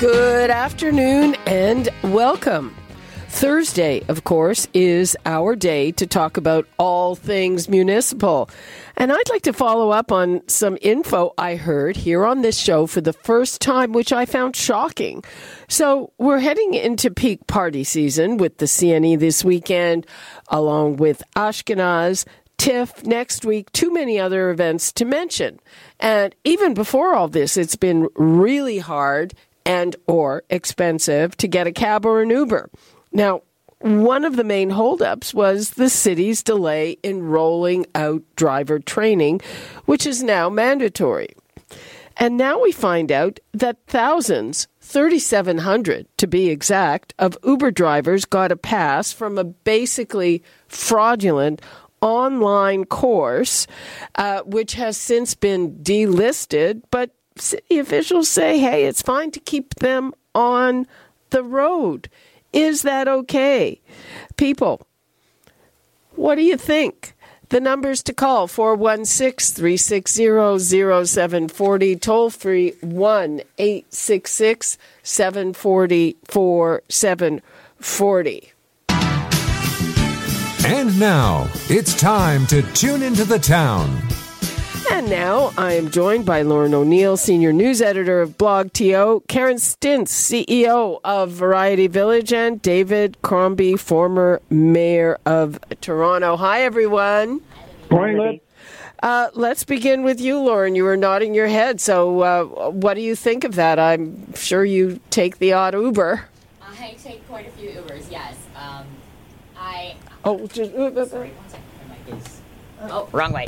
Good afternoon and welcome. Thursday, of course, is our day to talk about all things municipal. And I'd like to follow up on some info I heard here on this show for the first time, which I found shocking. So, we're heading into peak party season with the CNE this weekend, along with Ashkenaz, TIFF next week, too many other events to mention. And even before all this, it's been really hard and or expensive to get a cab or an Uber. Now, one of the main holdups was the city's delay in rolling out driver training, which is now mandatory. And now we find out that thousands, 3,700 to be exact, of Uber drivers got a pass from a basically fraudulent online course, uh, which has since been delisted, but city officials say, hey, it's fine to keep them on the road. Is that okay? People, what do you think? The numbers to call 416 360 0740, toll free 1 866 740 4740. And now, it's time to tune into the town. And now I am joined by Lauren O'Neill, senior news editor of Blog TO, Karen Stintz, CEO of Variety Village, and David Crombie, former mayor of Toronto. Hi, everyone. Morning, Lib. Uh, let's begin with you, Lauren. You were nodding your head. So, uh, what do you think of that? I'm sure you take the odd Uber. I take quite a few Ubers, yes. Um, I. Oh, just, uh, Sorry, one second. My mic. Oh, wrong way.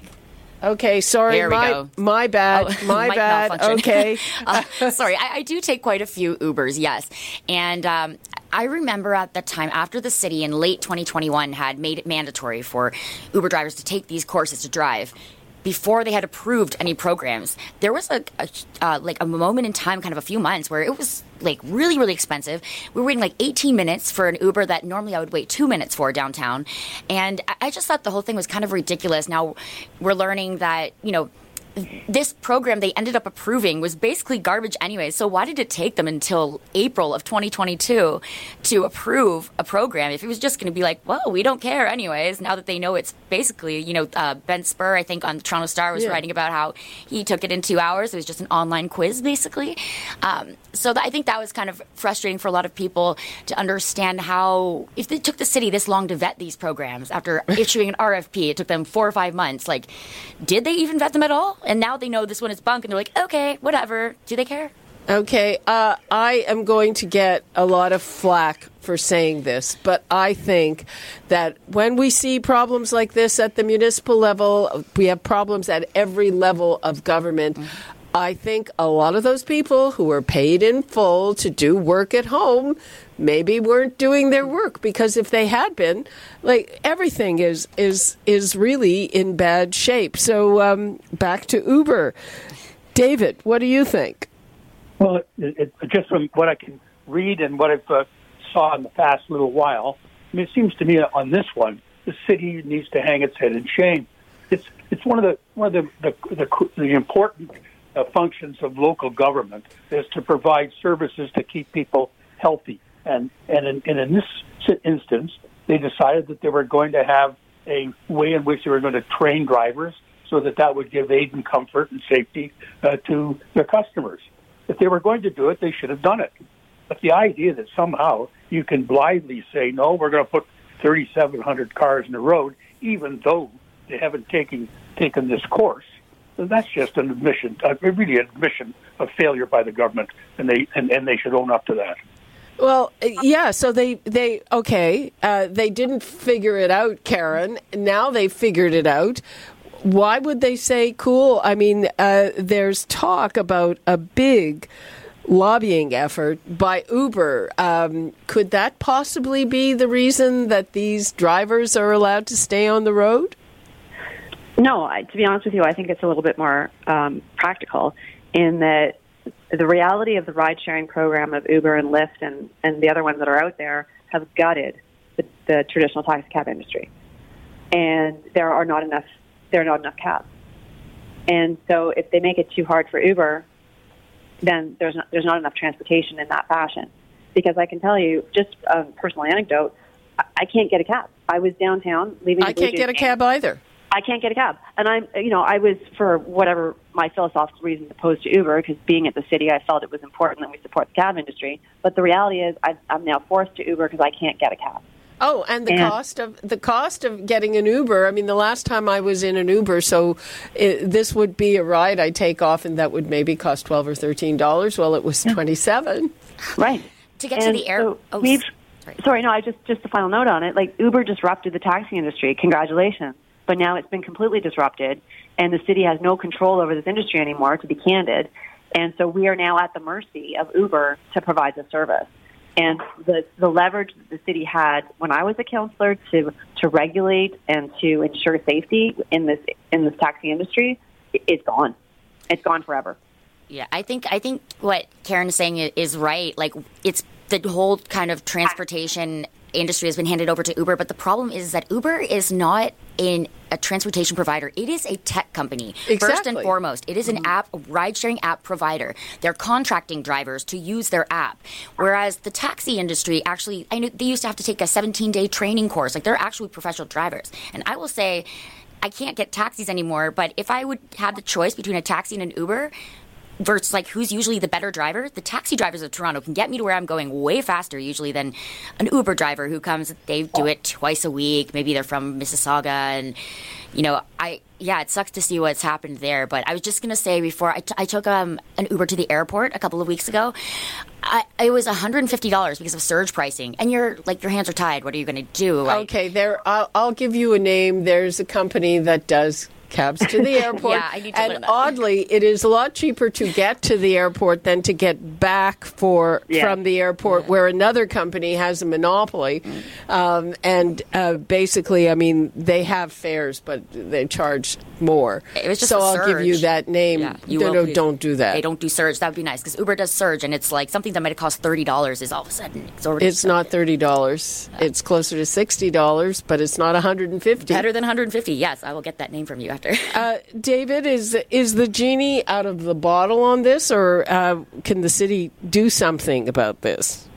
Okay. Sorry, There we my go. my bad. Oh, my bad. Okay. Uh, sorry, I, I do take quite a few Ubers, yes. And um, I remember at the time, after the city in late 2021 had made it mandatory for Uber drivers to take these courses to drive. Before they had approved any programs, there was a, a uh, like a moment in time, kind of a few months, where it was like really, really expensive. We were waiting like 18 minutes for an Uber that normally I would wait two minutes for downtown, and I- just thought the whole thing was kind of ridiculous. Now we're learning that you know this program they ended up approving was basically garbage anyway. So why did it take them until April of 2022 to approve a program if it was just going to be like, well, we don't care anyways? Now that they know it's basically, you know, uh, Ben Spurr, I think on the Toronto Star was Yeah. writing about how he took it in two hours. It was just an online quiz, basically. Um, so that, I think that was kind of frustrating for a lot of people to understand how if it took the city this long to vet these programs after issuing an RFP, it took them four or five months. Like, did they even vet them at all? And now they know this one is bunk, and they're like, okay, whatever. Do they care? Okay, uh, I am going to get a lot of flack for saying this, but I think that when we see problems like this at the municipal level, we have problems at every level of government. I think a lot of those people who are paid in full to do work at home maybe weren't doing their work because if they had been, like everything is is is really in bad shape. So um, back to Uber, David, what do you think? Well, it, it, just from what I can read and what I've uh, saw in the past little while, I mean, it seems to me on this one, the city needs to hang its head in shame. It's it's one of the one of the the, the, the important uh, functions of local government is to provide services to keep people healthy. And and in, and in this instance, they decided that they were going to have a way in which they were going to train drivers so that that would give aid and comfort and safety uh, to their customers. If they were going to do it, they should have done it. But the idea that somehow you can blithely say, no, we're going to put 3,700 cars in the road, even though they haven't taken, taken this course, then that's just an admission, uh, really an admission of failure by the government, and they, and, and they should own up to that. Well, uh, yeah. So they they okay. Uh, they didn't figure it out, Karen. Now they figured it out. Why would they say cool? I mean, uh, there's talk about a big lobbying effort by Uber. Um, could that possibly be the reason that these drivers are allowed to stay on the road? No, I, to be honest with you, I think it's a little bit more um, practical in that the reality of the ride sharing program of Uber and Lyft and, and the other ones that are out there have gutted the, the traditional taxi cab industry. And there are not enough there are not enough cabs. And so if they make it too hard for Uber, then there's not, there's not enough transportation in that fashion. Because I can tell you, just a personal anecdote, I, I can't get a cab. I was downtown leaving. I can't get a cab either. I can't get a cab. And I'm, you know, I was for whatever my philosophical reasons opposed to Uber because being at the city, I felt it was important that we support the cab industry. But the reality is, I, I'm now forced to Uber because I can't get a cab. Oh, and the and, cost of the cost of getting an Uber. I mean, the last time I was in an Uber, so it, this would be a ride I take off, and that would maybe cost twelve or thirteen dollars. Well, it was twenty seven. Right to get and to the air. So oh, we've, sorry. sorry, no, I just just a final note on it. Like Uber disrupted the taxi industry. Congratulations but now it's been completely disrupted, and the city has no control over this industry anymore, to be candid. And so we are now at the mercy of Uber to provide the service. And the, the leverage that the city had when I was a councilor to, to regulate and to ensure safety in this, in this taxi industry, it's gone. It's gone forever. Yeah, I think I think what Karen is saying is right. Like it's the whole kind of transportation industry has been handed over to Uber, but the problem is that Uber is not in a transportation provider. It is a tech company. Exactly. First and foremost, it is an mm-hmm. app, a ride sharing app provider. They're contracting drivers to use their app. Whereas the taxi industry actually, I know they used to have to take a 17 day training course. Like they're actually professional drivers. And I will say, I can't get taxis anymore, but if I would have the choice between a taxi and an Uber, versus like who's usually the better driver. The taxi drivers of Toronto can get me to where I'm going way faster usually than an Uber driver who comes. They do it twice a week. Maybe they're from Mississauga, and you know, I yeah, it sucks to see what's happened there. But I was just gonna say before I, t- I took um, an Uber to the airport a couple of weeks ago. I, it was $150 because of surge pricing, and you're like your hands are tied. What are you to do? Okay, there. I'll, I'll give you a name. There's a company that does cabs to the airport. yeah, I need to and oddly, it is a lot cheaper to get to the airport than to get back for yeah. from the airport, yeah. where another company has a monopoly. Mm. Um, and uh, basically, I mean, they have fares, but they charge more. It was just so I'll give you that name. Yeah, you no, no, don't do that. They don't do surge. That would be nice because Uber does surge, and it's like something that might have cost thirty dollars is all of a sudden exorbitant. It's not thirty dollars. Uh, it's closer to sixty dollars, but it's not one hundred and fifty. Better than one hundred and fifty. Yes, I will get that name from you after. uh, David, is is the genie out of the bottle on this, or uh, can the city do something about this?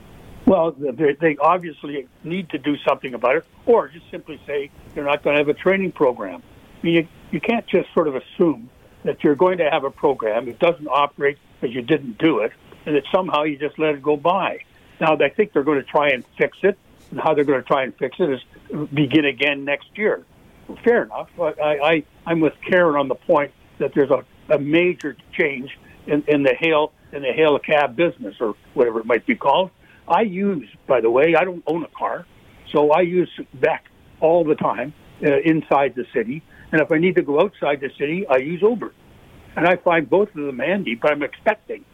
Well, they, they obviously need to do something about it, or just simply say they're not going to have a training program. I mean, you, you can't just sort of assume that you're going to have a program that doesn't operate because you didn't do it, and that somehow you just let it go by. Now, I think they're going to try and fix it, and how they're going to try and fix it is begin again next year. Fair enough. I, I, I'm with Karen on the point that there's a, a major change in, in the hail in the hail cab business or whatever it might be called. I use, by the way, I don't own a car, so I use Beck all the time uh, inside the city. And if I need to go outside the city, I use Uber. And I find both of them handy, but I'm expecting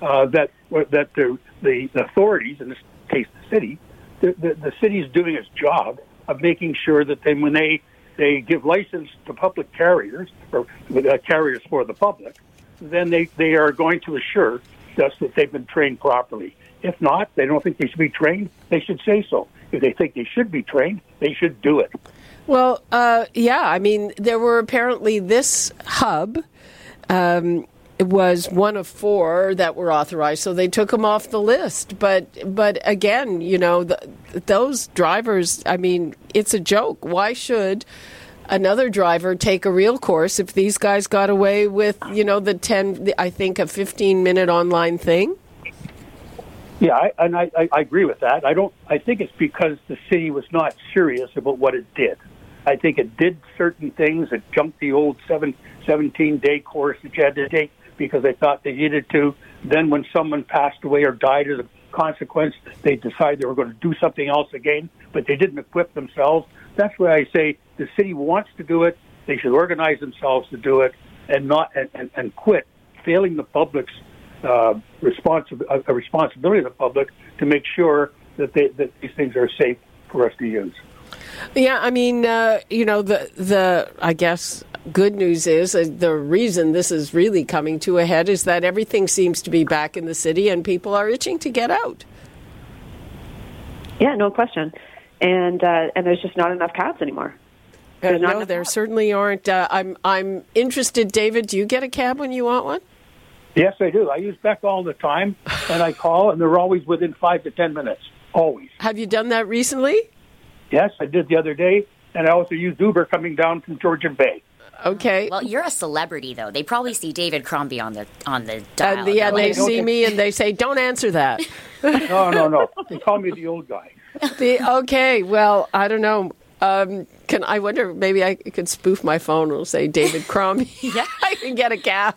uh, that that the, the authorities, in this case the city, the, the, the city is doing its job of making sure that they, when they they give license to public carriers or uh, carriers for the public, then they, they are going to assure us that they've been trained properly. If not, they don't think they should be trained, they should say so. If they think they should be trained, they should do it. Well, uh, yeah, I mean, there were apparently this hub. Um, was one of four that were authorized, so they took them off the list. But but again, you know, the, those drivers. I mean, it's a joke. Why should another driver take a real course if these guys got away with you know the ten? I think a fifteen minute online thing. Yeah, I, and I, I agree with that. I don't. I think it's because the city was not serious about what it did. I think it did certain things. It jumped the old seven, 17 day course that you had to take because they thought they needed to. Then, when someone passed away or died as a consequence, they decided they were going to do something else again, but they didn't equip themselves. That's why I say the city wants to do it. They should organize themselves to do it and not and, and, and quit failing the public's uh, responsi- a, a responsibility of the public to make sure that they, that these things are safe for us to use. Yeah, I mean, uh, you know, the the I guess good news is uh, the reason this is really coming to a head is that everything seems to be back in the city and people are itching to get out. Yeah, no question. And uh, and there's just not enough cabs anymore. Uh, There's not no, there cabs. certainly aren't. Uh, I'm I'm interested, David. Do you get a cab when you want one? Yes, I do. I use Beck all the time, and I call, and they're always within five to ten minutes. Always. Have you done that recently? Yes, I did the other day, and I also used Uber coming down from Georgian Bay. Okay. Well, you're a celebrity, though. They probably see David Crombie on the on the dial. and yeah, They're they like, see me and they say, "Don't answer that." No, no, no. They call me the old guy. The, okay, well, I don't know. Um, can I wonder? Maybe I could spoof my phone. and say David Crombie. Yeah. I can get a cab.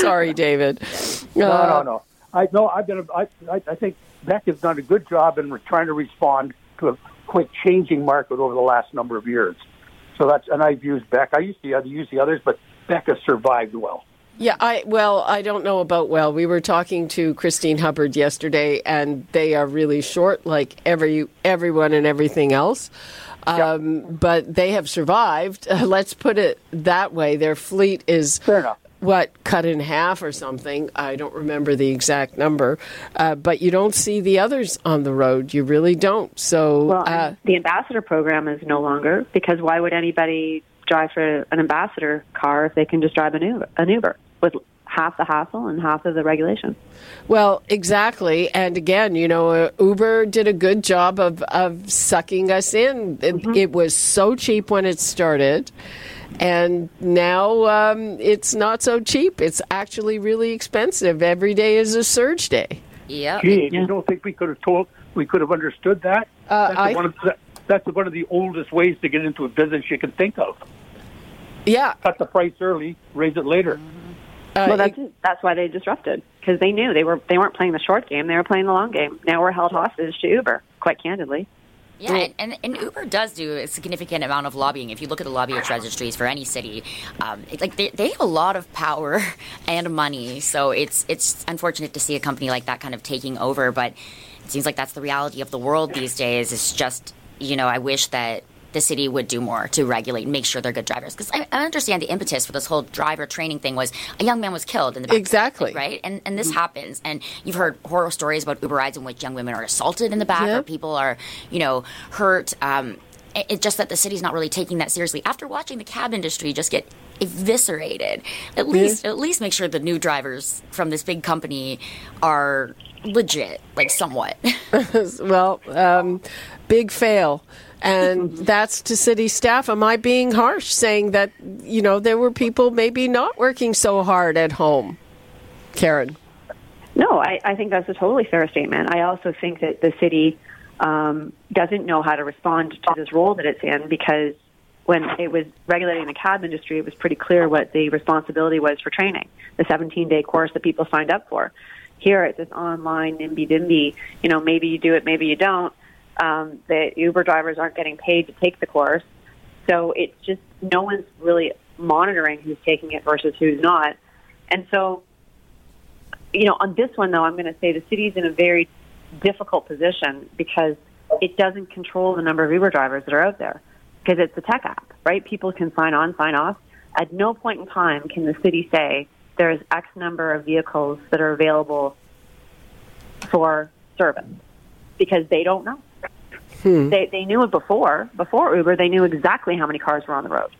Sorry, David. No, Uh, no, no. I know. I've been. I, I, I think Beck has done a good job in re- trying to respond to a quick changing market over the last number of years. So that's and I've used Beck. I used to use the others, but Beck has survived well. Yeah, I well, I don't know about well. We were talking to Christine Hubbard yesterday, and they are really short, like every everyone and everything else. Um, But they have survived. let's put it that way. Their fleet is Fair enough. What cut in half or something. I don't remember the exact number, uh, but you don't see the others on the road. You really don't. So Well, uh, the ambassador program is no longer because why would anybody drive for an ambassador car if they can just drive an Uber, an Uber with half the hassle and half of the regulation? Well, exactly. And again, you know, uh, Uber did a good job of, of sucking us in. It, it was so cheap when it started. And now um, it's not so cheap. It's actually really expensive. Every day is a surge day. Yep. Gee, you don't think we could have told, we could have understood that? Uh, that's, I- one of the, that's one of the oldest ways to get into a business you can think of. Yeah. Cut the price early, raise it later. Uh, well, that's that's why they disrupted because they knew they were they weren't playing the short game; they were playing the long game. Now we're held hostage to Uber, quite candidly. Yeah, and, and, and Uber does do a significant amount of lobbying. If you look at the lobbyist registries for any city, um, it, like they, they have a lot of power and money. So it's it's unfortunate to see a company like that kind of taking over. But it seems like that's the reality of the world these days. It's just you know I wish that the city would do more to regulate and make sure they're good drivers. Because I, I understand the impetus for this whole driver training thing was a young man was killed in the back Exactly. right? And and this happens. And you've heard horror stories about Uber rides in which young women are assaulted in the back, or people are, you know, hurt. Um, it, it's just that the city's not really taking that seriously. After watching the cab industry just get eviscerated, at least at least make sure the new drivers from this big company are legit, like somewhat. well, um, big fail. And that's to city staff. Am I being harsh saying that, you know, there were people maybe not working so hard at home? Karen. No, I, I think that's a totally fair statement. I also think that the city um, doesn't know how to respond to this role that it's in because when it was regulating the cab industry, it was pretty clear what the responsibility was for training, the 17 day course that people signed up for. Here it's this online NIMBY DIMBY, you know, maybe you do it, maybe you don't. Um, Uber drivers aren't getting paid to take the course. So it's just no one's really monitoring who's taking it versus who's not. And so you know, on this one though, I'm going to say the city's in a very difficult position because it doesn't control the number of Uber drivers that are out there because it's a tech app, right? People can sign on, sign off. At no point in time can the city say there's X number of vehicles that are available for service because they don't know. They they knew it before. Before Uber, they knew exactly how many cars were on the road.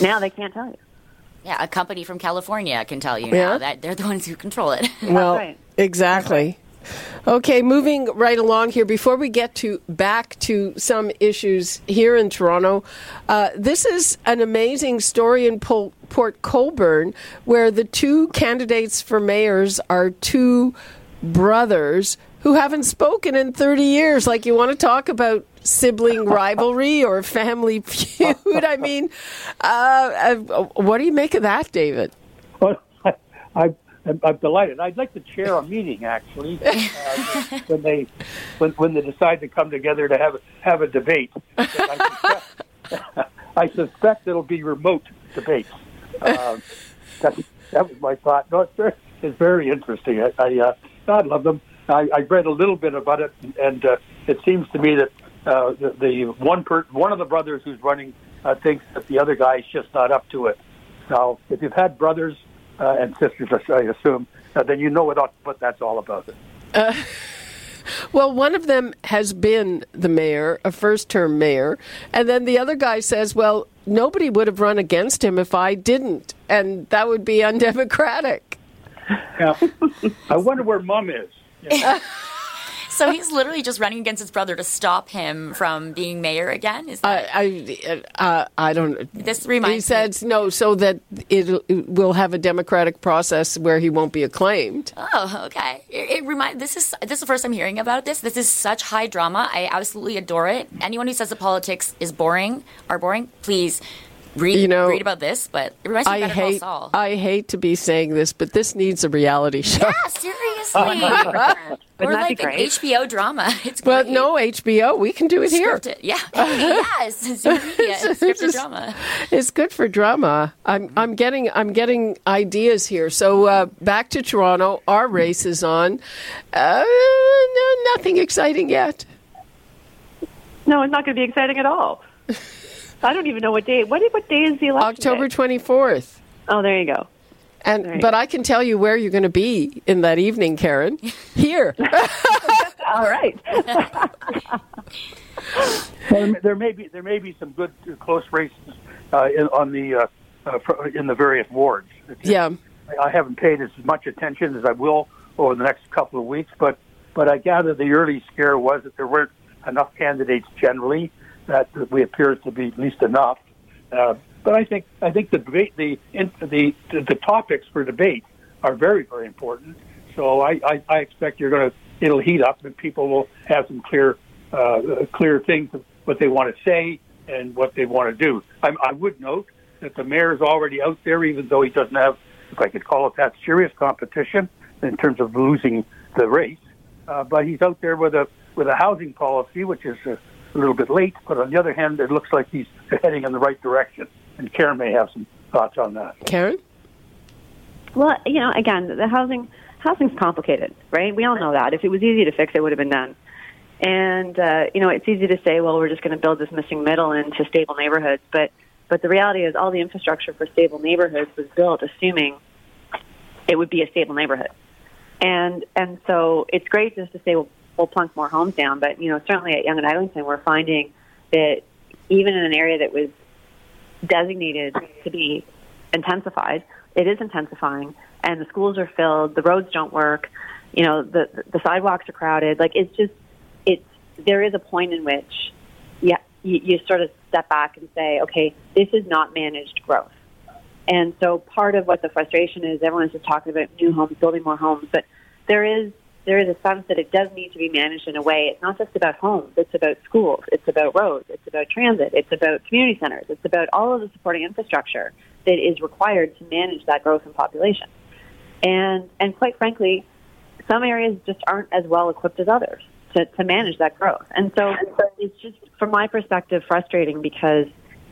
Now they can't tell you. yeah, a company from California can tell you Yeah. now that they're the ones who control it. Well, right. exactly. Okay, moving right along here. Before we get to back to some issues here in Toronto, uh, this is an amazing story in Pol- Port Colborne where the two candidates for mayors are two brothers who haven't spoken in 30 years. Like, you want to talk about sibling rivalry or family feud? I mean, uh, uh, what do you make of that, David? Well, I, I, I'm delighted. I'd like to chair a meeting actually uh, when they when, when they decide to come together to have have a debate. I suspect, I suspect it'll be remote debates. Um, that, that was my thought. No, it's very, is very interesting. I, I, uh, I love them. I, I read a little bit about it, and uh, it seems to me that uh, the, the one per, one of the brothers who's running uh, thinks that the other guy is just not up to it. Now, if you've had brothers uh, and sisters, I assume, uh, then you know what, what that's all about. Uh, well, one of them has been the mayor, a first term mayor, and then the other guy says, well, nobody would have run against him if I didn't, and that would be undemocratic. Yeah. I wonder where mom is. Yeah. So he's literally just running against his brother to stop him from being mayor again. Is that? I I, uh, I don't. This reminds. He said me. no, so that it, it, will have a democratic process where he won't be acclaimed. Oh, okay. It, it remind. This is this is the first I'm hearing about this. This is such high drama. I absolutely adore it. Anyone who says that politics is boring are boring, please read, you know, read about this, but it reminds me I hate, I hate to be saying this, but this needs a reality show. Yeah, seriously. or like an HBO drama. It's well, no HBO. We can do it scripted. here. Yeah. yes. It's scripted drama. It's good for drama. I'm I'm getting I'm getting ideas here. So uh, back to Toronto. Our race is on. Uh, no, nothing exciting yet. No, it's not going to be exciting at all. I don't even know what day. What what day is the election? October twenty fourth. Oh, there you go. And but go. I can tell you where you're going to be in that evening, Karen. Here. All right. well, there may be there may be some good uh, close races uh, in, on the uh, uh, in the various wards. Yeah. I haven't paid as much attention as I will over the next couple of weeks, but but I gather the early scare was that there weren't enough candidates generally, that we appears to be at least enough. Uh, but I think I think the debate, the, the the topics for debate are very very important. So I, I, I expect you're going to it'll heat up and people will have some clear uh, clear things of what they want to say and what they want to do. I, I would note that the mayor is already out there, even though he doesn't have, if I could call it that, serious competition in terms of losing the race. Uh, but he's out there with a with a housing policy, which is uh, a little bit late, but on the other hand, it looks like he's heading in the right direction. And Karen may have some thoughts on that. Karen? Well, you know, again, the housing housing's complicated, right? We all know that. If it was easy to fix, it would have been done. And uh, you know, it's easy to say, well, we're just going to build this missing middle into stable neighborhoods, but but the reality is, all the infrastructure for stable neighborhoods was built assuming it would be a stable neighborhood. And and so it's great just to say, well, we'll plunk more homes down. But you know, certainly at Yonge and Eglinton, we're finding that even in an area that was designated to be intensified, it is intensifying, and the schools are filled, the roads don't work, you know, the the sidewalks are crowded. Like it's just, it's there is a point in which, yeah, you, you sort of step back and say, okay, this is not managed growth. And so part of what the frustration is, everyone's just talking about new homes, building more homes, but there is there is a sense that it does need to be managed in a way. It's not just about homes. It's about schools. It's about roads. It's about transit. It's about community centers. It's about all of the supporting infrastructure that is required to manage that growth in population. And and quite frankly, some areas just aren't as well equipped as others to, to manage that growth. And so it's just, from my perspective, frustrating because,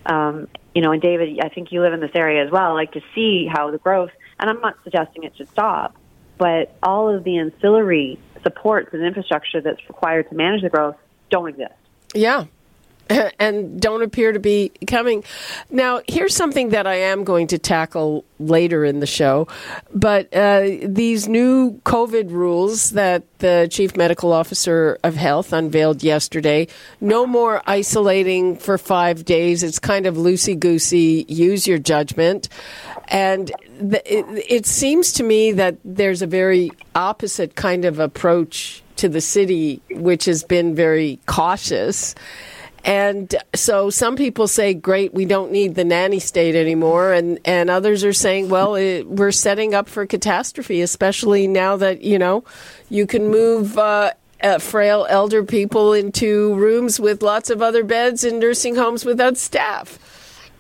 um, you know, and David, I think you live in this area as well, like to see how the growth, and I'm not suggesting it should stop, but all of the ancillary supports and infrastructure that's required to manage the growth don't exist. Yeah. And don't appear to be coming. Now, here's something that I am going to tackle later in the show. But uh, these new COVID rules that the Chief Medical Officer of Health unveiled yesterday no more isolating for five days. It's kind of loosey goosey. Use your judgment. And the, it, it seems to me that there's a very opposite kind of approach to the city, which has been very cautious. And so some people say, great, we don't need the nanny state anymore. And, and others are saying, well, it, we're setting up for catastrophe, especially now that, you know, you can move uh, uh, frail elder people into rooms with lots of other beds in nursing homes without staff.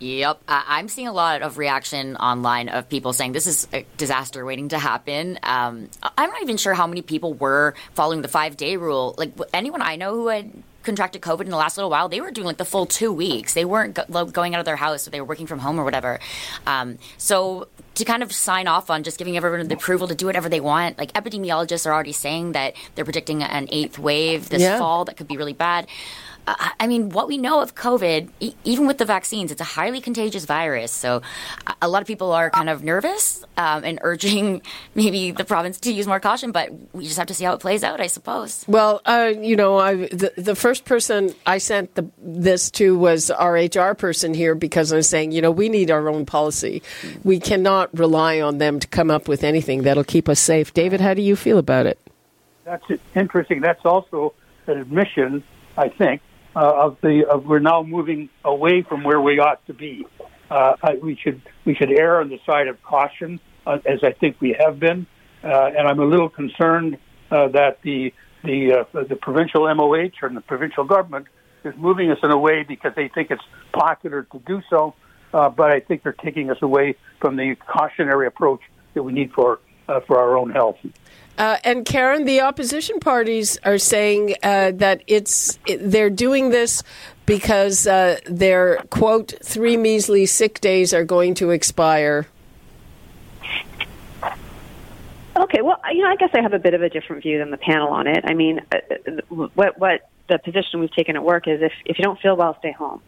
Yep. I'm seeing a lot of reaction online of people saying this is a disaster waiting to happen. Um, I'm not even sure how many people were following the five day rule. Like anyone I know who had contracted COVID in the last little while, they were doing like the full two weeks. They weren't go- going out of their house, or they were working from home or whatever. Um, so to kind of sign off on just giving everyone the approval to do whatever they want. Like epidemiologists are already saying that they're predicting an eighth wave this Yeah. fall that could be really bad. Uh, I mean, what we know of COVID, e- even with the vaccines, it's a highly contagious virus. So a- a lot of people are kind of nervous um, and urging maybe the province to use more caution. But we just have to see how it plays out, I suppose. Well, uh, you know, I, the, the first person I sent the, this to was our HR person here because I was saying, you know, we need our own policy. We cannot rely on them to come up with anything that'll keep us safe. David, how do you feel about it? That's interesting. That's also an admission, I think, of the of we're now moving away from where we ought to be. Uh, I, we should we should err on the side of caution, uh, as I think we have been, uh, and I'm a little concerned uh, that the the uh, the provincial MOH or the provincial government is moving us in a way because they think it's popular to do so. Uh, but I think they're taking us away from the cautionary approach that we need for uh, for our own health. Uh, and Karen, the opposition parties are saying uh, that it's it, they're doing this because uh, their quote three measly sick days are going to expire. Okay, well, you know, I guess I have a bit of a different view than the panel on it. I mean, uh, uh, what what the position we've taken at work is if if you don't feel well, stay home.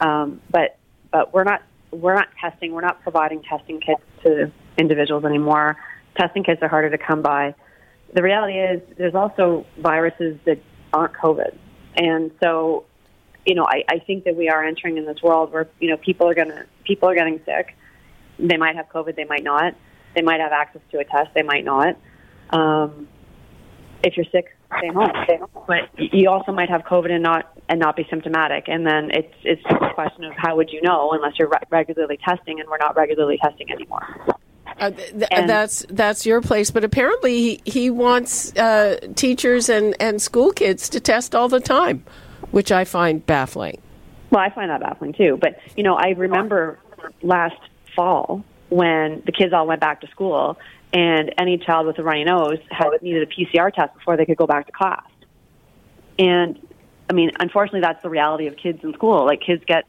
Um, but but we're not we're not testing. We're not providing testing kits to individuals anymore. Testing kits are harder to come by. The reality is, there's also viruses that aren't COVID, and so you know, I, I think that we are entering in this world where you know people are gonna people are getting sick. They might have COVID, they might not. They might have access to a test, they might not. Um, if you're sick, stay home. Stay home. But you also might have COVID and not and not be symptomatic. And then it's it's just a question of how would you know unless you're re- regularly testing, and we're not regularly testing anymore. Uh, th- th- And- that's that's your place, but apparently he, he wants uh, teachers and, and school kids to test all the time, which I find baffling. Well, I find that baffling too. But you know, I remember last fall when the kids all went back to school, and any child with a runny nose had needed a PCR test before they could go back to class. And I mean, unfortunately, that's the reality of kids in school. Like kids get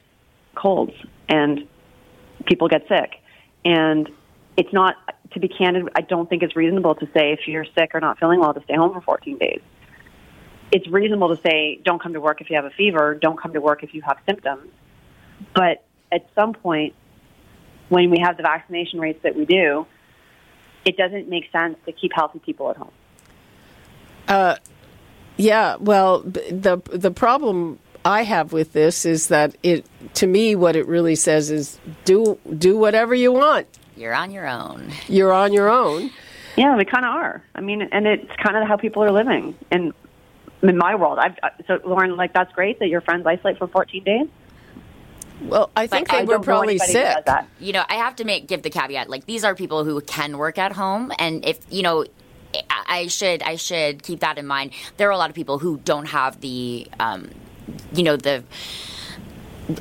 colds and people get sick, and it's not. To be candid, I don't think it's reasonable to say if you're sick or not feeling well to stay home for 14 days it's reasonable to say don't come to work if you have a fever, don't come to work if you have symptoms. But at some point, when we have the vaccination rates that we do, it doesn't make sense to keep healthy people at home. Uh, Yeah, well, the the problem I have with this is that it to me what it really says is do do whatever you want. You're on your own. You're on your own. Yeah, we kind of are. I mean, and it's kind of how people are living. And in my world, I've, uh, so Lauren, like that's great that your friends isolate for 14 days. Well, I think But they I were probably sick. that. you know, I have to make give the caveat. Like these are people who can work at home, and if you know, I I should I should keep that in mind. There are a lot of people who don't have the, um, you know, the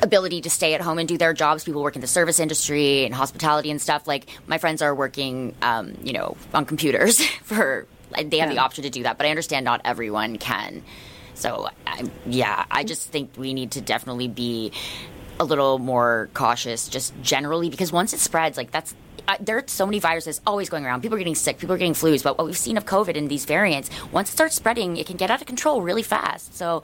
ability to stay at home and do their jobs. People work in the service industry and hospitality and stuff. Like my friends are working, um, you know, on computers for. They have the option to do that, but I understand not everyone can. So, I, yeah, I just think we need to definitely be a little more cautious, just generally, because once it spreads, like that's. Uh, there are so many viruses always going around. People are getting sick. People are getting flus. But what we've seen of COVID and these variants, once it starts spreading, it can get out of control really fast. So,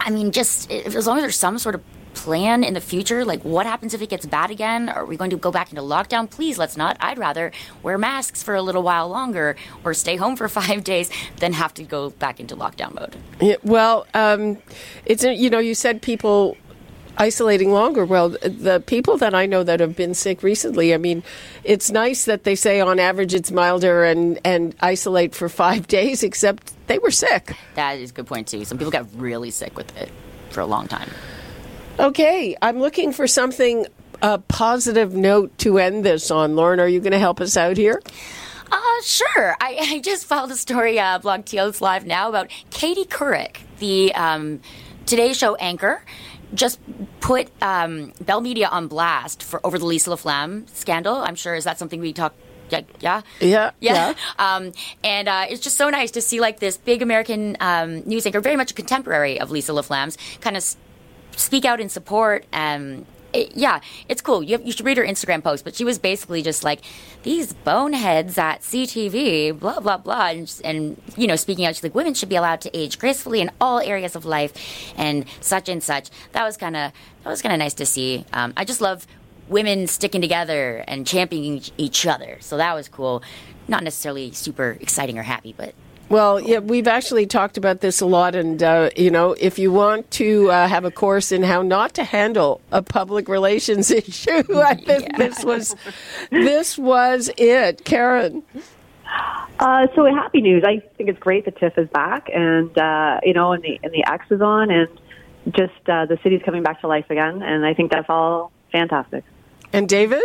I mean, just as long as there's some sort of plan in the future, like what happens if it gets bad again? Are we going to go back into lockdown? Please, let's not. I'd rather wear masks for a little while longer or stay home for five days than have to go back into lockdown mode. Yeah, well, um, it's you know you said people isolating longer. Well, the people that I know that have been sick recently, I mean, it's nice that they say on average it's milder and and isolate for five days, except they were sick. That is a good point too. Some people got really sick with it for a long time. Okay, I'm looking for something a positive note to end this on. Lauren, are you going to help us out here? Uh, sure. I, I just filed a story, uh, blog TO's Live now, about Katie Couric, the um, Today Show anchor, just put um, Bell Media on blast for over the Lisa LaFlamme scandal. I'm sure is that something we talk. Yeah, yeah, Yeah, yeah. Um, and uh, it's just so nice to see like this big American um, news anchor, very much a contemporary of Lisa LaFlamme's, kind of s- speak out in support. Um, it, yeah, it's cool. You, have, you should read her Instagram post. But she was basically just like these boneheads at CTV, blah blah blah, and, and you know, speaking out, she's like, women should be allowed to age gracefully in all areas of life, and such and such. That was kind of that was kind of nice to see. Um, I just love women sticking together and championing each other. So that was cool. Not necessarily super exciting or happy, but well, yeah, we've actually talked about this a lot, and uh, you know, if you want to uh, have a course in how not to handle a public relations issue, I think yeah. this was this was it, Karen. Uh, so happy news! I think it's great that TIFF is back, and uh, you know, and the and the Ex is on, and just uh, the city's coming back to life again, and I think that's all fantastic. And David,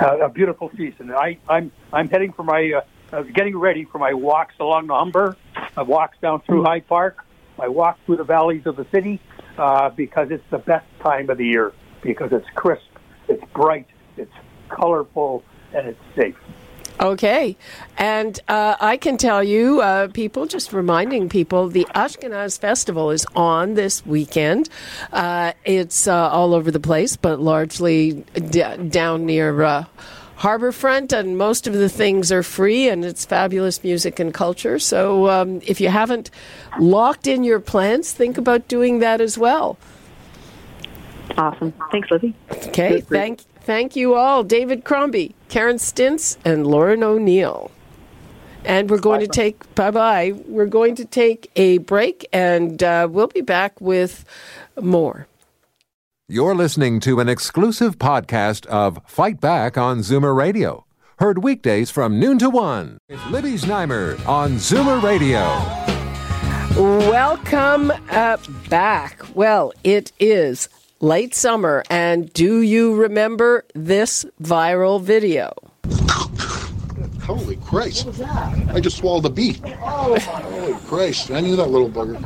uh, a beautiful season. I, I'm I'm heading for my uh, I was getting ready for my walks along the Humber, my walks down through Hyde Park, my walk through the valleys of the city, uh, because it's the best time of the year because it's crisp, it's bright, it's colorful, and it's safe. Okay. And uh, I can tell you, uh, people, just reminding people, the Ashkenaz Festival is on this weekend. Uh, it's uh, all over the place, but largely d- down near uh, Harborfront, and most of the things are free, and it's fabulous music and culture. So um, if you haven't locked in your plans, think about doing that as well. Awesome. Thanks, Lizzie. Okay. Thank, thank you all. David Crombie, Karen Stintz, and Lauren O'Neill. And we're going to take, bye bye, we're going to take a break, and uh, we'll be back with more. You're listening to an exclusive podcast of Fight Back on Zoomer Radio. Heard weekdays from noon to one. It's Libby Znaimer on Zoomer Radio. Welcome uh, back. Well, it is late summer, and do you remember this viral video? Holy Christ. I just swallowed a bee. Oh, Holy Christ. I knew that little bugger.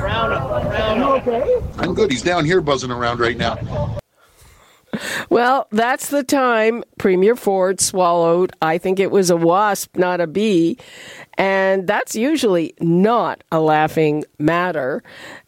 Are you okay? I'm good. He's down here buzzing around right now. Well, that's the time Premier Ford swallowed, I think it was a wasp, not a bee. And that's usually not a laughing matter.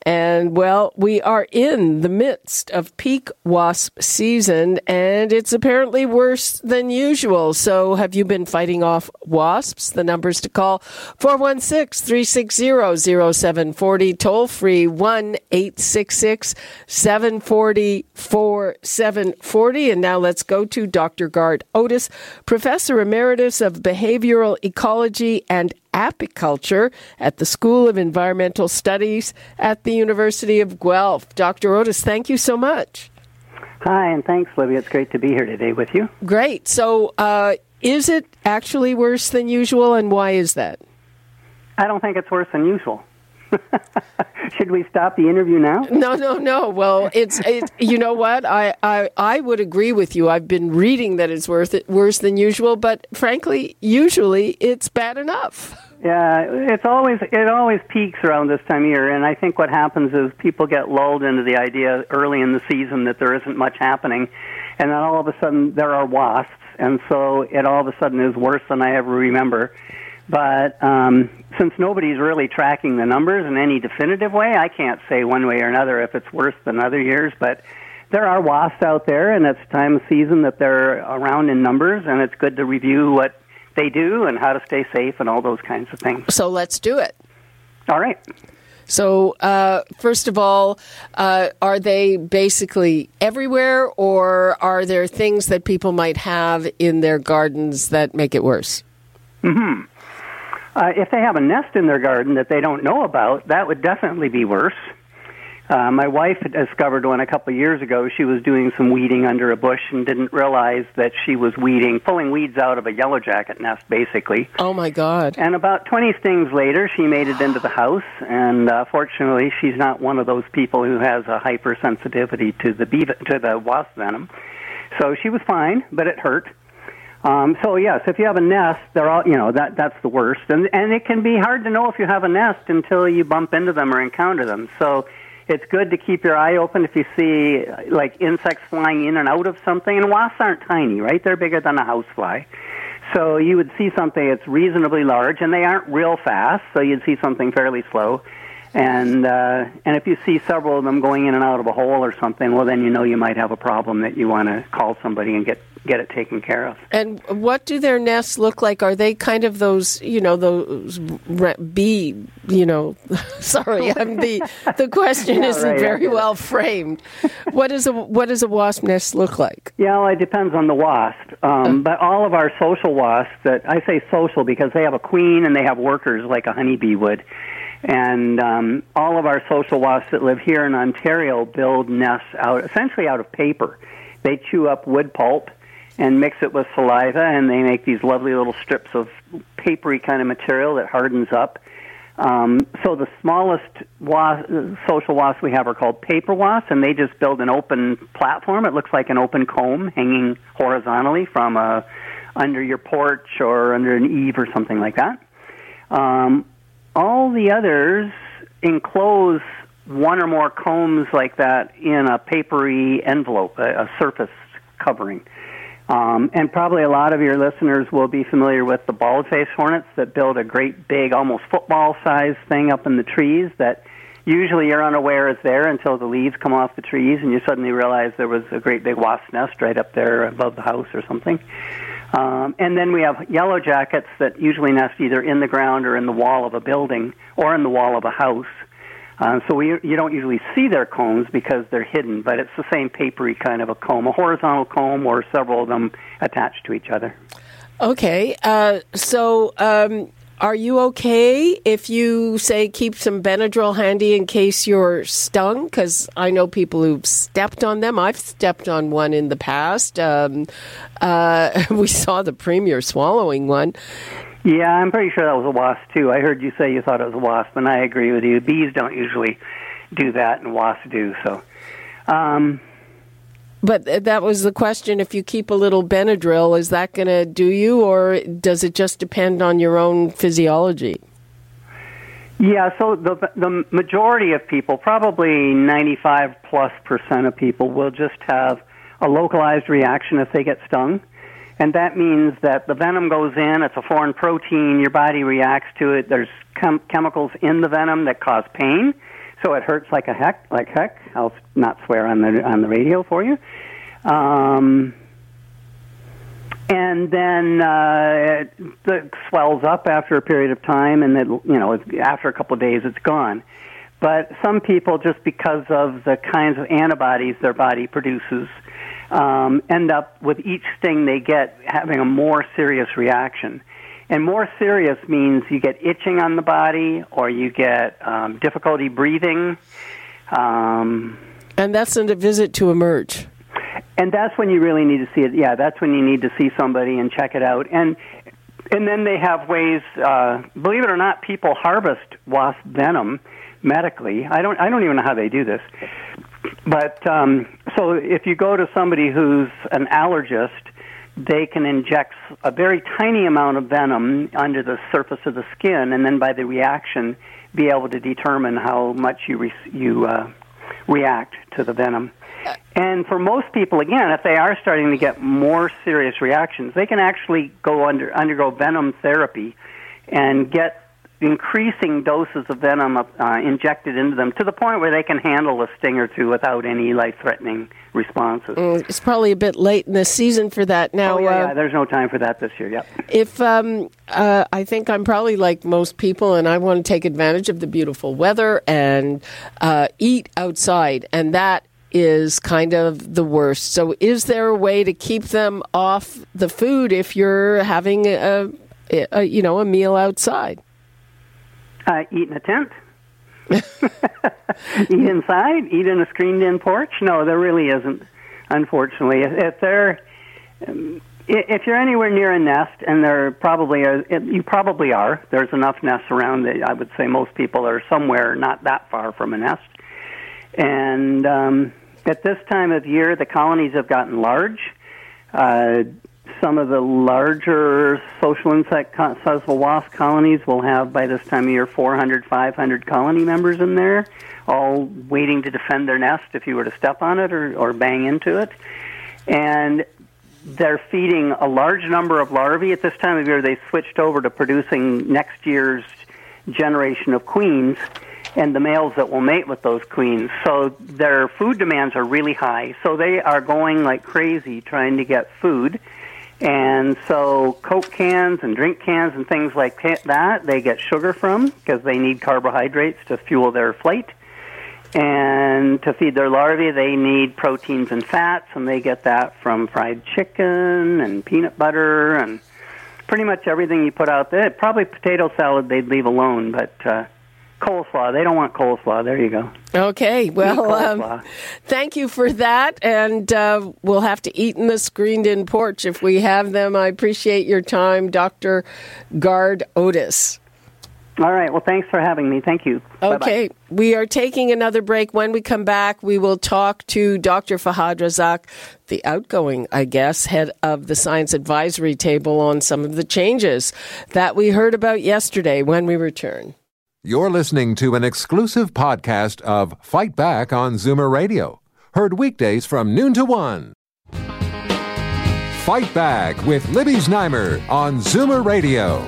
And well, we are in the midst of peak wasp season, and it's apparently worse than usual. So, have you been fighting off wasps? The numbers to call 416 360 0740, toll free 1 866 740 4740. And now let's go to Dr. Gard Otis, Professor Emeritus of Behavioral Ecology and apiculture at the School of Environmental Studies at the University of Guelph. Dr. Otis, thank you so much. Hi, and thanks, Libby. It's great to be here today with you. Great. So, uh, is it actually worse than usual, and why is that? I don't think it's worse than usual. Should we stop the interview now? No, no, no. Well, it's it, you know what I, I I would agree with you. I've been reading that it's worth it worse than usual, but frankly, usually it's bad enough. Yeah, it's always it always peaks around this time of year, and I think what happens is people get lulled into the idea early in the season that there isn't much happening, and then all of a sudden there are wasps, and so it all of a sudden is worse than I ever remember. But um, since nobody's really tracking the numbers in any definitive way, I can't say one way or another if it's worse than other years. But there are wasps out there, and it's time of season that they're around in numbers, and it's good to review what they do and how to stay safe and all those kinds of things. So let's do it. All right. So, uh, first of all, uh, are they basically everywhere, or are there things that people might have in their gardens that make it worse? Hmm. Uh, if they have a nest in their garden that they don't know about, that would definitely be worse. Uh, my wife discovered one a couple of years ago. She was doing some weeding under a bush and didn't realize that she was weeding, pulling weeds out of a yellow jacket nest, basically. Oh my God! And about 20 stings later, she made it into the house. And uh, fortunately, she's not one of those people who has a hypersensitivity to the bee, to the wasp venom. So she was fine, but it hurt. Um, so yes, if you have a nest, they're all you know that that's the worst, and and it can be hard to know if you have a nest until you bump into them or encounter them. So it's good to keep your eye open if you see like insects flying in and out of something. And wasps aren't tiny, right? They're bigger than a housefly. So you would see something that's reasonably large, and they aren't real fast, so you'd see something fairly slow. And uh, and if you see several of them going in and out of a hole or something, well, then you know you might have a problem that you want to call somebody and get get it taken care of. And what do their nests look like? Are they kind of those, you know, those bee, you know, sorry, I'm the the question yeah, isn't right, very well framed. What is a what does a wasp nest look like? Yeah, well, it depends on the wasp. Um, uh. but all of our social wasps that I say social because they have a queen and they have workers like a honeybee would. And um, all of our social wasps that live here in Ontario build nests out essentially out of paper. They chew up wood pulp and mix it with saliva, and they make these lovely little strips of papery kind of material that hardens up. Um, so the smallest wasp, social wasps we have are called paper wasps, and they just build an open platform. It looks like an open comb hanging horizontally from a under your porch or under an eave or something like that. Um, all the others enclose one or more combs like that in a papery envelope, a, a surface covering. Um, and probably a lot of your listeners will be familiar with the bald-faced hornets that build a great big, almost football-sized thing up in the trees that usually you're unaware is there until the leaves come off the trees and you suddenly realize there was a great big wasp nest right up there above the house or something. Um, and then we have yellow jackets that usually nest either in the ground or in the wall of a building or in the wall of a house. Uh, so we, you don't usually see their combs because they're hidden, but it's the same papery kind of a comb, a horizontal comb or several of them attached to each other. Okay, uh, so um, are you okay if you say keep some Benadryl handy in case you're stung? Because I know people who've stepped on them. I've stepped on one in the past. Um, uh, we saw the premier swallowing one. Yeah, I'm pretty sure that was a wasp too. I heard you say you thought it was a wasp, and I agree with you. Bees don't usually do that, and wasps do. So, um, but that was the question. If you keep a little Benadryl, is that going to do you, or does it just depend on your own physiology? Yeah, so the the majority of people, probably 95 plus percent of people, will just have a localized reaction if they get stung. And that means that the venom goes in, it's a foreign protein, your body reacts to it. There's chem- chemicals in the venom that cause pain, so it hurts like a heck, like heck. I'll not swear on the on the radio for you. Um, and then uh, it, it swells up after a period of time, and then you know after a couple of days it's gone. But some people, just because of the kinds of antibodies their body produces, um, end up with each sting they get having a more serious reaction. And more serious means you get itching on the body or you get um, difficulty breathing. Um, and that's in a visit to emerge. And that's when you really need to see it. Yeah, that's when you need to see somebody and check it out. And and then they have ways. Uh, believe it or not, people harvest wasp venom medically. I don't. I don't even know how they do this. But um, so if you go to somebody who's an allergist, they can inject a very tiny amount of venom under the surface of the skin, and then by the reaction, be able to determine how much you re- you uh, react to the venom. And for most people, again, if they are starting to get more serious reactions, they can actually go under undergo venom therapy and get increasing doses of venom uh, injected into them to the point where they can handle a sting or two without any life-threatening responses. Mm, it's probably a bit late in the season for that now. Oh, yeah, uh, yeah, there's no time for that this year. Yep. If um, uh, I think I'm probably like most people, and I want to take advantage of the beautiful weather and uh, eat outside, and that is kind of the worst. So, is there a way to keep them off the food if you're having a, a you know a meal outside? Uh, eat in a tent. eat inside. Eat in a screened-in porch. No, there really isn't. Unfortunately, if, if they're um, if you're anywhere near a nest, and there probably are, you probably are. There's enough nests around that I would say most people are somewhere not that far from a nest. And um, at this time of year, the colonies have gotten large. Uh, some of the larger social insect successful wasp colonies will have by this time of year 400 500 colony members in there all waiting to defend their nest if you were to step on it or, or bang into it and they're feeding a large number of larvae at this time of year they switched over to producing next year's generation of queens and the males that will mate with those queens. So their food demands are really high. So they are going like crazy trying to get food. And so Coke cans and drink cans and things like that, they get sugar from because they need carbohydrates to fuel their flight. And to feed their larvae, they need proteins and fats, and they get that from fried chicken and peanut butter and pretty much everything you put out there. Probably potato salad they'd leave alone, but uh, coleslaw. They don't want coleslaw. There you go. Okay. Well, um, thank you for that. And uh, we'll have to eat in the screened in porch if we have them. I appreciate your time, Dr. Gard Otis. All right. Well, thanks for having me. Thank you. Okay. Bye-bye. We are taking another break. When we come back, we will talk to Dr. Fahad Razak, the outgoing, I guess, head of the Science Advisory Table on some of the changes that we heard about yesterday when we return. You're listening to an exclusive podcast of Fight Back on Zoomer Radio, heard weekdays from noon to one. Fight Back with Libby Znaimer on Zoomer Radio.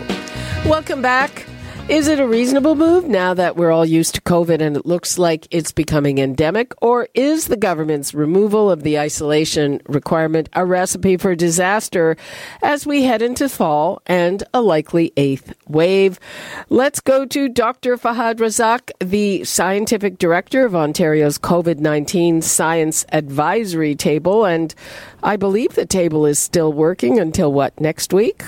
Welcome back. Is it a reasonable move now that we're all used to COVID and it looks like it's becoming endemic? Or is the government's removal of the isolation requirement a recipe for disaster as we head into fall and a likely eighth wave? Let's go to Dr. Fahad Razak, the scientific director of Ontario's COVID 19 Science Advisory Table. And I believe the table is still working until what, next week?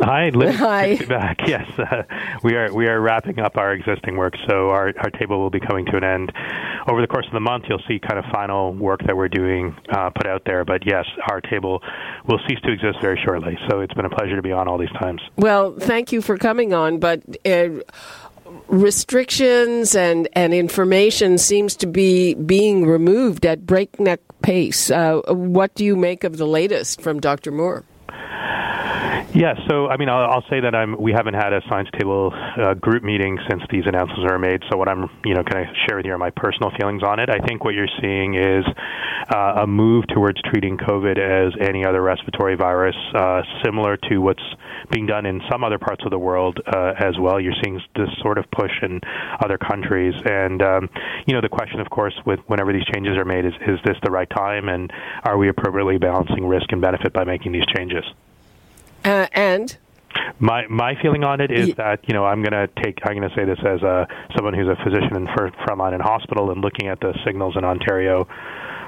Hi, Liz. Hi. back. Yes, uh, we are we are wrapping up our existing work, so our our table will be coming to an end over the course of the month. You'll see kind of final work that we're doing uh, put out there. But yes, our table will cease to exist very shortly. So it's been a pleasure to be on all these times. Well, thank you for coming on, but. Uh, restrictions and, and information seems to be being removed at breakneck pace. Uh, what do you make of the latest from Dr. Moore? Yeah, so I mean, I'll, I'll say that I'm. We haven't had a science table uh, group meeting since these announcements were made. So what I'm, you know, can I share with you are my personal feelings on it. I think what you're seeing is uh, a move towards treating COVID as any other respiratory virus, uh, similar to what's being done in some other parts of the world uh, as well. You're seeing this sort of push in other countries, and um, you know, the question, of course, with whenever these changes are made, is is this the right time, and are we appropriately balancing risk and benefit by making these changes? Uh, and my my feeling on it is that you know I'm going to take I'm going to say this as a someone who's a physician in frontline in hospital and looking at the signals in Ontario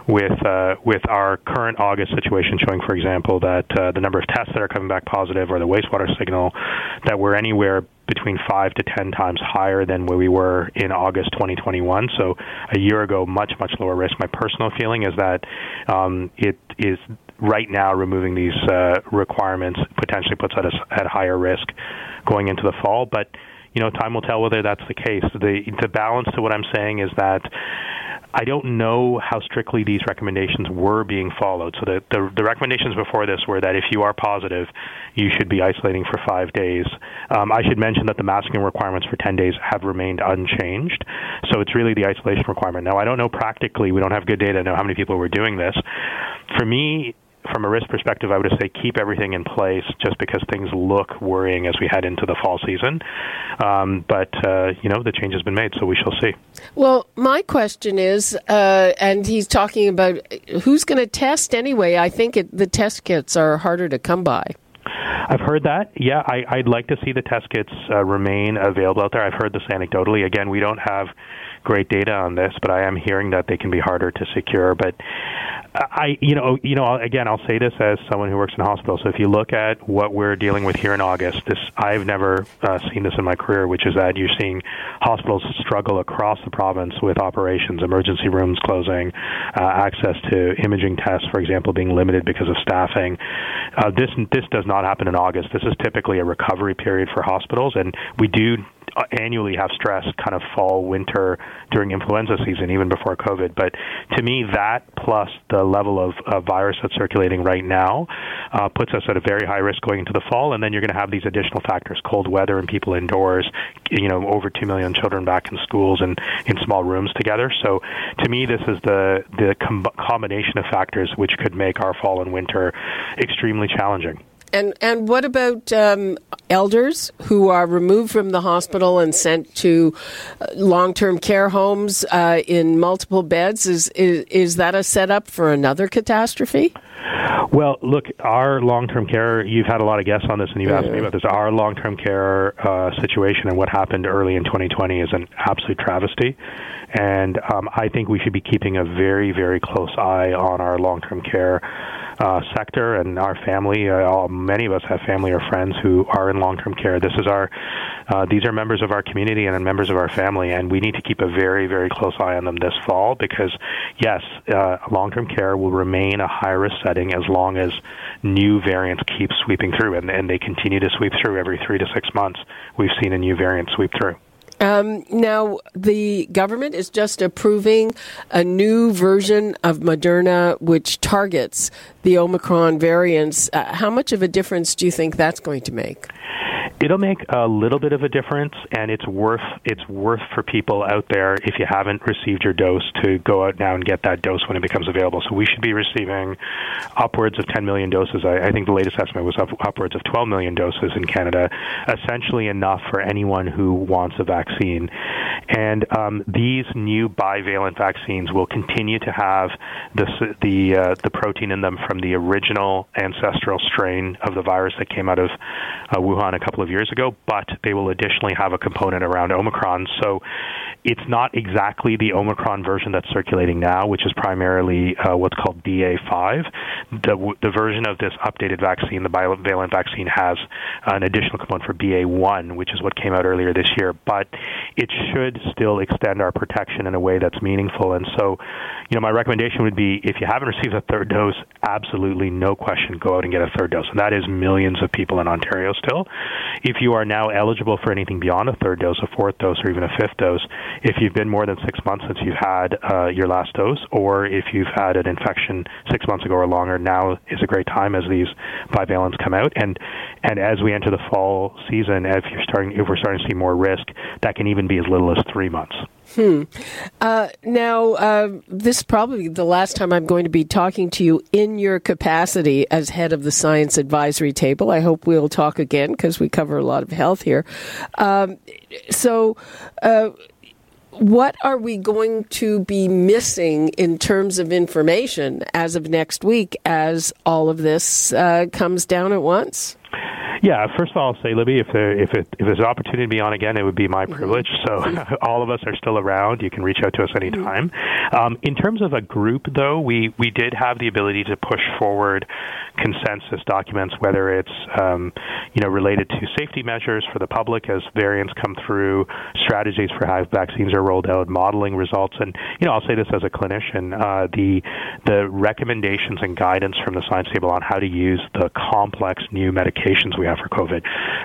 with uh, with our current August situation showing, for example, that uh, the number of tests that are coming back positive or the wastewater signal that we're anywhere between five to ten times higher than where we were in August 2021. So a year ago, much much lower risk. My personal feeling is that um, it is right now removing these uh, requirements potentially puts us at higher risk going into the fall. But you know, time will tell whether that's the case. The the balance to what I'm saying is that I don't know how strictly these recommendations were being followed. So the, the, the recommendations before this were that if you are positive, you should be isolating for five days. Um, I should mention that the masking requirements for 10 days have remained unchanged. So it's really the isolation requirement. Now, I don't know practically, we don't have good data to know how many people were doing this. For me, from a risk perspective, I would say keep everything in place just because things look worrying as we head into the fall season. Um, but, uh, you know, the change has been made, so we shall see. Well, my question is, uh, and he's talking about who's going to test anyway. I think it, the test kits are harder to come by. I've heard that. Yeah, I, would like to see the test kits uh, remain available out there. I've heard this anecdotally. Again, we don't have great data on this, but I am hearing that they can be harder to secure. But I, you know, you know, again, I'll say this as someone who works in hospitals. So if you look at what we're dealing with here in August, this I've never uh, seen this in my career, which is that you're seeing hospitals struggle across the province with operations, emergency rooms closing, uh, access to imaging tests, for example, being limited because of staffing. Uh, this this does not happen in August. This is typically a recovery period for hospitals, and we do annually have stress kind of fall, winter during influenza season, even before COVID. But to me, that plus the level of uh, virus that's circulating right now uh, puts us at a very high risk going into the fall. And then you're going to have these additional factors: cold weather and people indoors. You know, over two million children back in schools and in small rooms together. So, to me, this is the the com- combination of factors which could make our fall and winter extremely challenging. And and what about um, elders who are removed from the hospital and sent to uh, long term care homes uh, in multiple beds? Is, is is that a setup for another catastrophe? Well, look, our long-term care. You've had a lot of guests on this, and you've asked me about this. Our long-term care uh, situation and what happened early in 2020 is an absolute travesty, and um, I think we should be keeping a very, very close eye on our long-term care uh, sector and our family. Uh, all, many of us have family or friends who are in long-term care. This is our, uh, these are members of our community and members of our family, and we need to keep a very, very close eye on them this fall because, yes, uh, long-term care will remain a high-risk setting as long as new variants keep sweeping through, and, and they continue to sweep through every three to six months. We've seen a new variant sweep through. Um, now, the government is just approving a new version of Moderna which targets the Omicron variants. Uh, how much of a difference do you think that's going to make? It'll make a little bit of a difference, and it's worth it's worth for people out there if you haven't received your dose to go out now and get that dose when it becomes available. So we should be receiving upwards of 10 million doses. I, I think the latest estimate was up, upwards of 12 million doses in Canada, essentially enough for anyone who wants a vaccine. And um, these new bivalent vaccines will continue to have the the uh, the protein in them from the original ancestral strain of the virus that came out of uh, Wuhan a couple of years ago, but they will additionally have a component around Omicron. So it's not exactly the Omicron version that's circulating now, which is primarily uh, what's called BA5. The, the version of this updated vaccine, the bivalent vaccine, has an additional component for BA1, which is what came out earlier this year. But it should still extend our protection in a way that's meaningful. And so, you know, my recommendation would be if you haven't received a third dose, absolutely no question, go out and get a third dose. And that is millions of people in Ontario still. If you are now eligible for anything beyond a third dose, a fourth dose, or even a fifth dose, if you've been more than six months since you've had uh, your last dose, or if you've had an infection six months ago or longer, now is a great time as these bivalents come out. And and as we enter the fall season, if you're starting, if we're starting to see more risk, that can even be as little as three months. Hmm. Uh, now, uh, this is probably the last time I'm going to be talking to you in your capacity as head of the Science Advisory Table. I hope we'll talk again because we cover a lot of health here. Um, so, uh, what are we going to be missing in terms of information as of next week as all of this uh, comes down at once? Yeah, first of all, I'll say, Libby, if there if it, if there's an opportunity to be on again, it would be my mm-hmm. privilege. So all of us are still around. You can reach out to us anytime. Mm-hmm. Um, in terms of a group, though, we we did have the ability to push forward consensus documents, whether it's um, you know related to safety measures for the public as variants come through, strategies for how vaccines are rolled out, modeling results, and you know I'll say this as a clinician, uh, the the recommendations and guidance from the science table on how to use the complex new medications we have for COVID,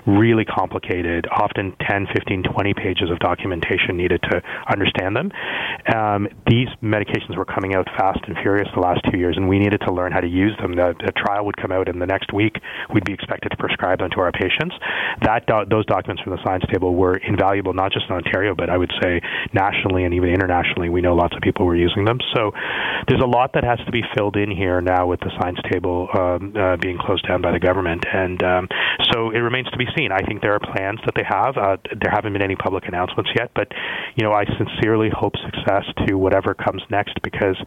really complicated, often 10, 15, 20 pages of documentation needed to understand them. Um, these medications were coming out fast and furious the last two years, and we needed to learn how to use them. The, the trial would come out, in the next week we'd be expected to prescribe them to our patients. That do- those documents from the science table were invaluable, not just in Ontario, but I would say nationally and even internationally. We know lots of people were using them. So there's a lot that has to be filled in here now with the science table um, uh, being closed down by the government, and um, so it remains to be seen. I think there are plans that they have. Uh, there haven't been any public announcements yet, but you know I sincerely hope success to whatever comes next because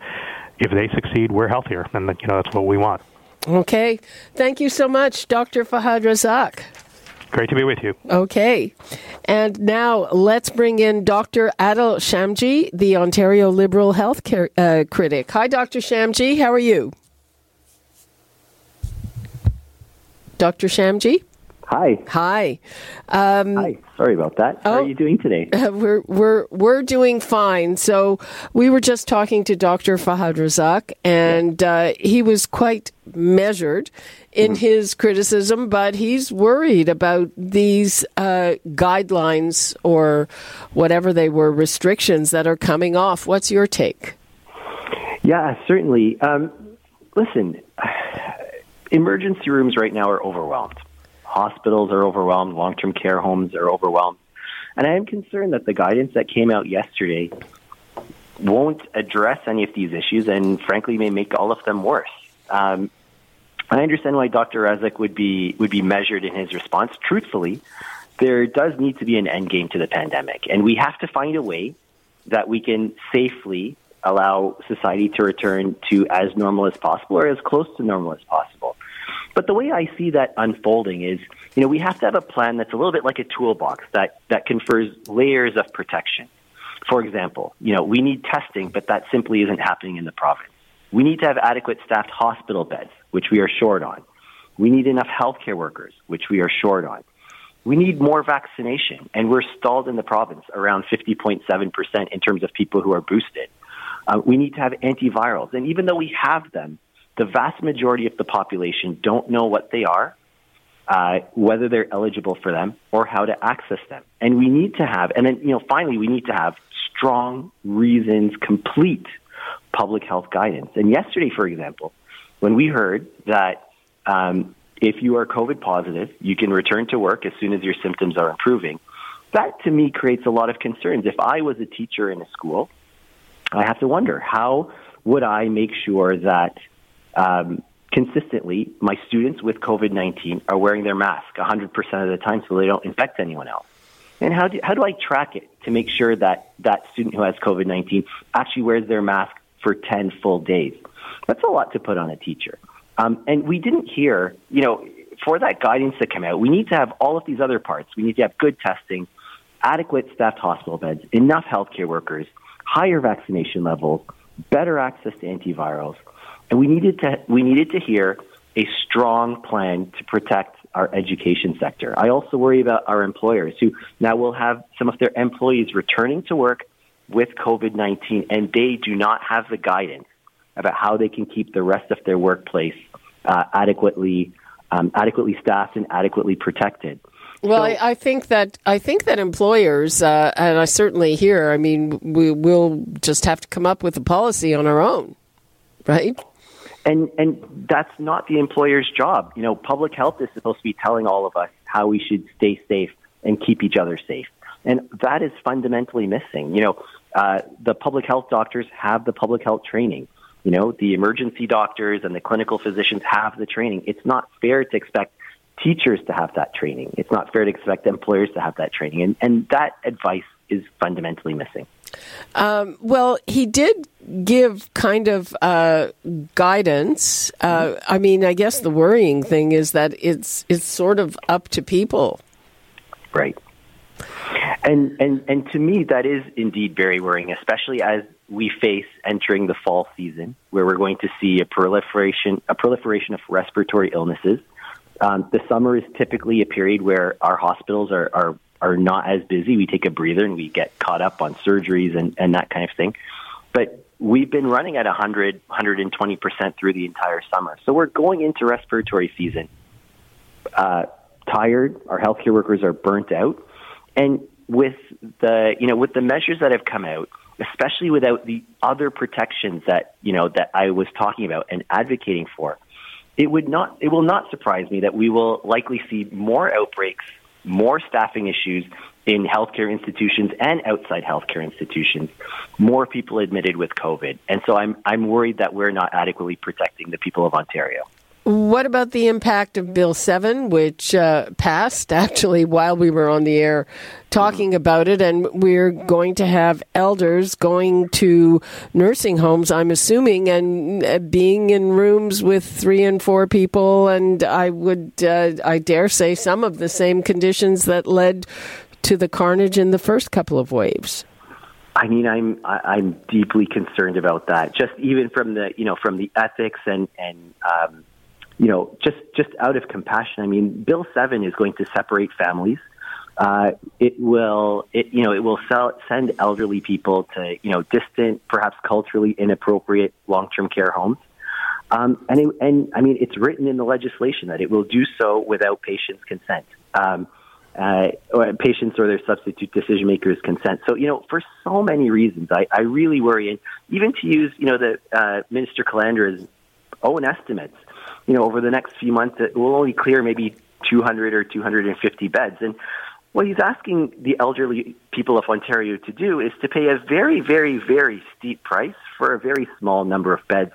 if they succeed, we're healthier, and you know that's what we want. Okay. Thank you so much, Dr. Fahad Razak. Great to be with you. Okay. And now let's bring in Dr. Adil Shamji, the Ontario Liberal Health care, uh, critic. Hi, Dr. Shamji. How are you? Dr. Shamji? Hi. Hi. Um, Hi. Sorry about that. How oh, are you doing today? Uh, we're we're we're doing fine. So we were just talking to Dr. Fahad Razak, and uh, he was quite measured in mm-hmm. his criticism, but he's worried about these uh, guidelines or whatever they were restrictions that are coming off. What's your take? Yeah, certainly. Um, listen, emergency rooms right now are overwhelmed Hospitals are overwhelmed. Long term care homes are overwhelmed. And I am concerned that the guidance that came out yesterday won't address any of these issues and, frankly, may make all of them worse. Um, I understand why Dr. Razak would be would be measured in his response. Truthfully, there does need to be an end game to the pandemic, and we have to find a way that we can safely allow society to return to as normal as possible or as close to normal as possible. But the way I see that unfolding is, you know, we have to have a plan that's a little bit like a toolbox that, that confers layers of protection. For example, you know, we need testing, but that simply isn't happening in the province. We need to have adequate staffed hospital beds, which we are short on. We need enough healthcare workers, which we are short on. We need more vaccination, and we're stalled in the province around 50.7% in terms of people who are boosted. Uh, we need to have antivirals, and even though we have them, the vast majority of the population don't know what they are, uh, whether they're eligible for them, or how to access them. And we need to have, and then you know, finally, we need to have strong reasons, complete public health guidance. And yesterday, for example, when we heard that um, if you are COVID positive, you can return to work as soon as your symptoms are improving. That to me creates a lot of concerns. If I was a teacher in a school, I have to wonder how would I make sure that um, consistently my students with COVID 19 are wearing their mask 100% of the time so they don't infect anyone else? And how do, how do I track it to make sure that that student who has COVID 19 actually wears their mask for 10 full days? That's a lot to put on a teacher. Um, and we didn't hear, you know, for that guidance to come out, we need to have all of these other parts. We need to have good testing, adequate staffed hospital beds, enough healthcare workers, higher vaccination levels, better access to antivirals, and we needed to we needed to hear a strong plan to protect our education sector. I also worry about our employers who now will have some of their employees returning to work with COVID 19 and they do not have the guidance about how they can keep the rest of their workplace uh, adequately um, adequately staffed and adequately protected. Well, so, I, I, think that I think that employers, uh, and I certainly hear. I mean, we will just have to come up with a policy on our own, right? And and that's not the employer's job. You know, public health is supposed to be telling all of us how we should stay safe and keep each other safe, and that is fundamentally missing. You know, uh, the public health doctors have the public health training. You know, the emergency doctors and the clinical physicians have the training. It's not fair to expect teachers to have that training. It's not fair to expect employers to have that training. And, and that advice is fundamentally missing. Um, well, he did give kind of uh, guidance. Uh. I mean, I guess the worrying thing is that it's it's sort of up to people. Right. And and and to me, that is indeed very worrying, especially as we face entering the fall season, where we're going to see a proliferation a proliferation of respiratory illnesses. Um, the summer is typically a period where our hospitals are, are are not as busy. We take a breather and we get caught up on surgeries and, and that kind of thing. But we've been running at 100, 120% through the entire summer. So we're going into respiratory season uh, tired. Our healthcare workers are burnt out. And with the, you know, with the measures that have come out, especially without the other protections that, you know, that I was talking about and advocating for, it would not, it will not surprise me that we will likely see more outbreaks more staffing issues in healthcare institutions and outside healthcare institutions, more people admitted with COVID. And so I'm, I'm worried that we're not adequately protecting the people of Ontario. What about the impact of Bill 7, which uh, passed actually while we were on the air talking about it? And we're going to have elders going to nursing homes, I'm assuming, and uh, being in rooms with three and four people. And I would, uh, I dare say, some of the same conditions that led to the carnage in the first couple of waves. I mean, I'm I'm deeply concerned about that. Just even from the you know from the ethics and and um, you know, just just out of compassion. I mean, Bill Seven is going to separate families. Uh, it will, it you know, it will sell, send elderly people to you know distant, perhaps culturally inappropriate long-term care homes. Um, and it, and I mean, it's written in the legislation that it will do so without patients' consent. Um, uh, or patients or their substitute decision makers' consent. So, you know, for so many reasons, I, I really worry. And even to use, you know, the uh, Minister Calandra's own estimates, you know, over the next few months, it will only clear maybe 200 or 250 beds. And what he's asking the elderly people of Ontario to do is to pay a very, very, very steep price for a very small number of beds.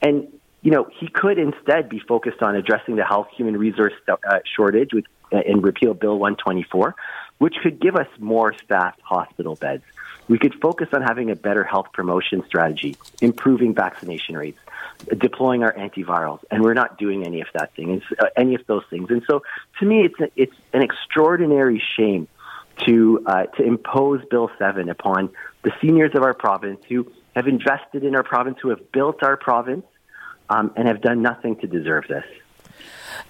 And you know, he could instead be focused on addressing the health human resource uh, shortage with, uh, and repeal Bill 124, which could give us more staffed hospital beds. We could focus on having a better health promotion strategy, improving vaccination rates, deploying our antivirals, and we're not doing any of that thing, uh, any of those things. And so, to me, it's a, it's an extraordinary shame to uh, to impose Bill Seven upon the seniors of our province who have invested in our province, who have built our province, um, and have done nothing to deserve this.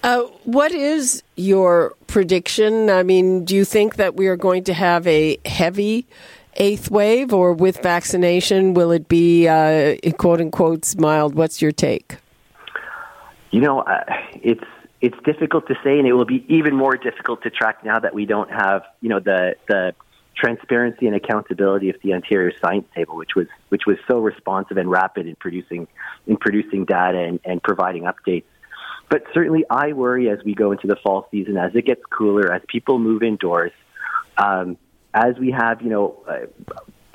Uh, what is your prediction? I mean, do you think that we are going to have a heavy eighth wave, or with vaccination, will it be uh, quote unquote mild? What's your take? You know, uh, it's it's difficult to say, and it will be even more difficult to track now that we don't have you know the the transparency and accountability of the Ontario Science Table, which was which was so responsive and rapid in producing in producing data and, and providing updates. But certainly, I worry as we go into the fall season, as it gets cooler, as people move indoors, um, as we have, you know, uh,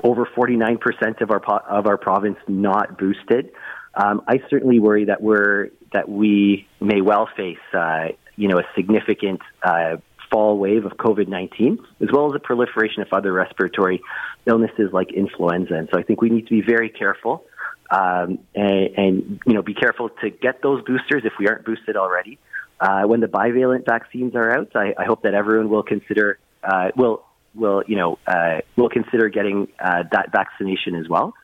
over 49% of our of our province not boosted. Um, I certainly worry that we're that we may well face, uh, you know, a significant uh, fall wave of COVID 19, as well as a proliferation of other respiratory illnesses like influenza. And so I think we need to be very careful um, and, and, you know, be careful to get those boosters if we aren't boosted already. Uh, when the bivalent vaccines are out, I, I hope that everyone will consider, uh, will, will, you know, uh, will consider getting uh, that vaccination as well.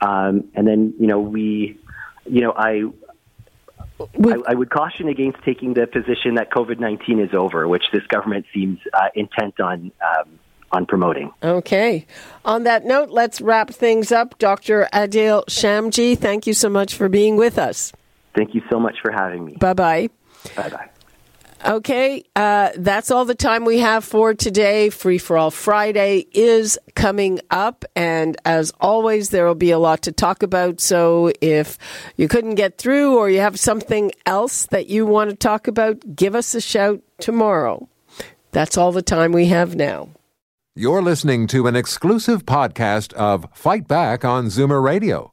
Um, and then, you know, we, you know, I, I, I, would caution against taking the position that COVID 19 is over, which this government seems uh, intent on. Um, on promoting. Okay. On that note, let's wrap things up. Dr. Adil Shamji, thank you so much for being with us. Thank you so much for having me. Bye bye. Bye bye. Okay, uh, that's all the time we have for today. Free for All Friday is coming up, and as always, there will be a lot to talk about. So if you couldn't get through or you have something else that you want to talk about, give us a shout tomorrow. That's all the time we have now. You're listening to an exclusive podcast of Fight Back on Zoomer Radio.